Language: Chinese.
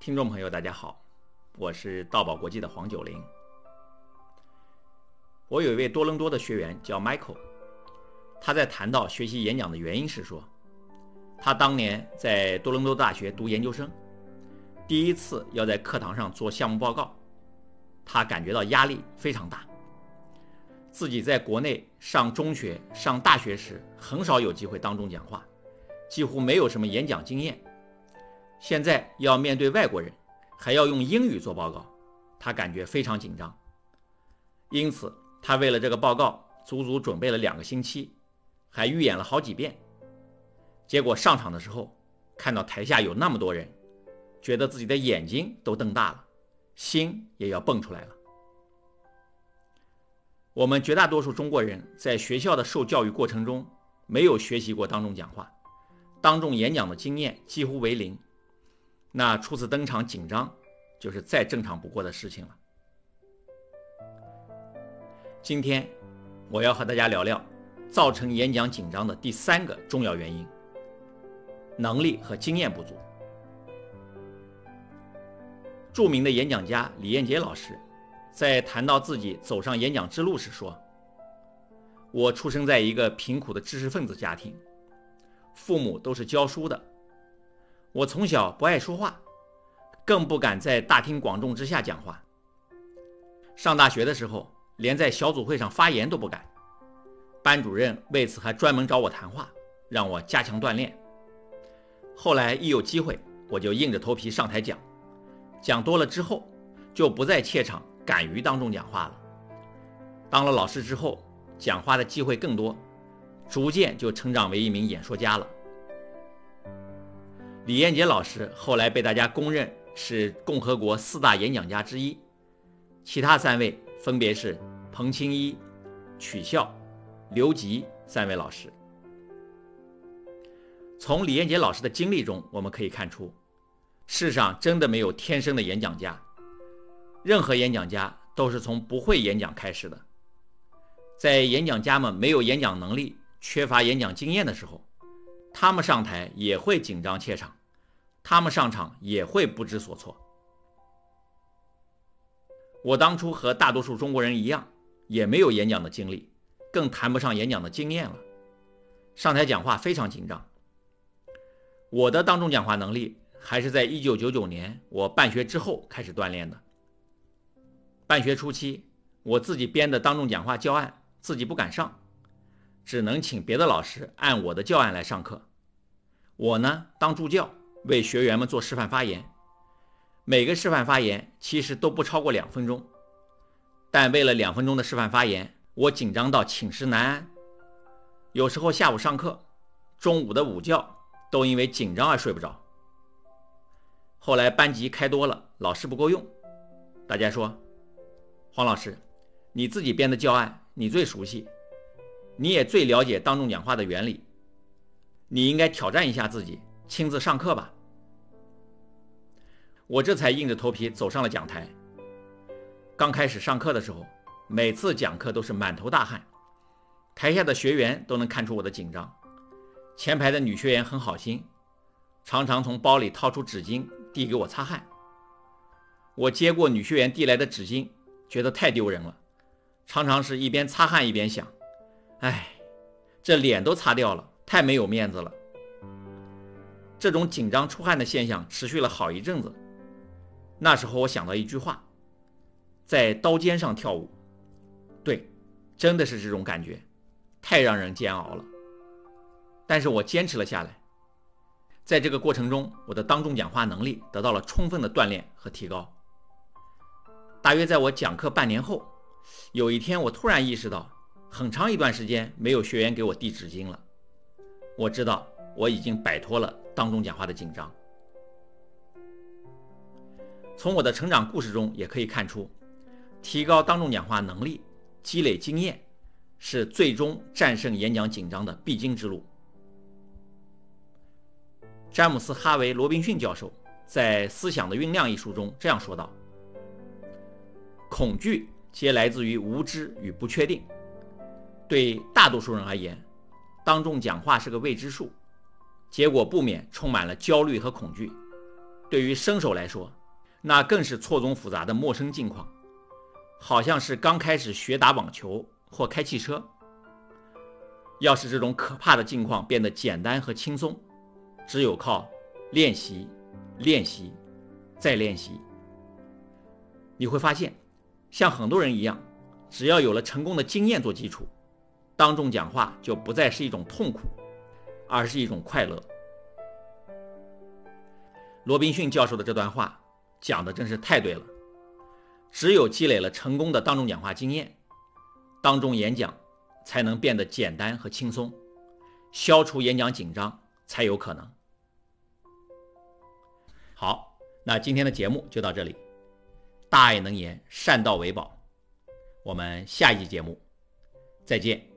听众朋友，大家好，我是道宝国际的黄九龄。我有一位多伦多的学员叫 Michael，他在谈到学习演讲的原因时说，他当年在多伦多大学读研究生，第一次要在课堂上做项目报告，他感觉到压力非常大。自己在国内上中学、上大学时，很少有机会当众讲话，几乎没有什么演讲经验。现在要面对外国人，还要用英语做报告，他感觉非常紧张。因此，他为了这个报告，足足准备了两个星期，还预演了好几遍。结果上场的时候，看到台下有那么多人，觉得自己的眼睛都瞪大了，心也要蹦出来了。我们绝大多数中国人在学校的受教育过程中，没有学习过当众讲话，当众演讲的经验几乎为零。那初次登场紧张，就是再正常不过的事情了。今天我要和大家聊聊造成演讲紧张的第三个重要原因：能力和经验不足。著名的演讲家李彦杰老师在谈到自己走上演讲之路时说：“我出生在一个贫苦的知识分子家庭，父母都是教书的。”我从小不爱说话，更不敢在大庭广众之下讲话。上大学的时候，连在小组会上发言都不敢。班主任为此还专门找我谈话，让我加强锻炼。后来一有机会，我就硬着头皮上台讲。讲多了之后，就不再怯场，敢于当众讲话了。当了老师之后，讲话的机会更多，逐渐就成长为一名演说家了。李彦杰老师后来被大家公认是共和国四大演讲家之一，其他三位分别是彭清一、曲孝、刘吉三位老师。从李彦杰老师的经历中，我们可以看出，世上真的没有天生的演讲家，任何演讲家都是从不会演讲开始的。在演讲家们没有演讲能力、缺乏演讲经验的时候，他们上台也会紧张怯场。他们上场也会不知所措。我当初和大多数中国人一样，也没有演讲的经历，更谈不上演讲的经验了。上台讲话非常紧张。我的当众讲话能力还是在1999年我办学之后开始锻炼的。办学初期，我自己编的当众讲话教案自己不敢上，只能请别的老师按我的教案来上课。我呢，当助教。为学员们做示范发言，每个示范发言其实都不超过两分钟，但为了两分钟的示范发言，我紧张到寝食难安。有时候下午上课，中午的午觉都因为紧张而睡不着。后来班级开多了，老师不够用，大家说：“黄老师，你自己编的教案你最熟悉，你也最了解当众讲话的原理，你应该挑战一下自己。”亲自上课吧，我这才硬着头皮走上了讲台。刚开始上课的时候，每次讲课都是满头大汗，台下的学员都能看出我的紧张。前排的女学员很好心，常常从包里掏出纸巾递给我擦汗。我接过女学员递来的纸巾，觉得太丢人了，常常是一边擦汗一边想：哎，这脸都擦掉了，太没有面子了。这种紧张出汗的现象持续了好一阵子。那时候我想到一句话：“在刀尖上跳舞。”对，真的是这种感觉，太让人煎熬了。但是我坚持了下来。在这个过程中，我的当众讲话能力得到了充分的锻炼和提高。大约在我讲课半年后，有一天我突然意识到，很长一段时间没有学员给我递纸巾了。我知道我已经摆脱了。当众讲话的紧张，从我的成长故事中也可以看出，提高当众讲话能力、积累经验，是最终战胜演讲紧张的必经之路。詹姆斯·哈维·罗宾逊教授在《思想的酝酿》一书中这样说道：“恐惧皆来自于无知与不确定。对大多数人而言，当众讲话是个未知数。”结果不免充满了焦虑和恐惧。对于生手来说，那更是错综复杂的陌生境况，好像是刚开始学打网球或开汽车。要使这种可怕的境况变得简单和轻松，只有靠练习、练习、再练习。你会发现，像很多人一样，只要有了成功的经验做基础，当众讲话就不再是一种痛苦，而是一种快乐。罗宾逊教授的这段话讲的真是太对了。只有积累了成功的当众讲话经验，当众演讲。才能变得简单和轻松，消除演讲紧张才有可能。好，那今天的节目就到这里。大爱能言，善道为宝。我们下一集节目再见。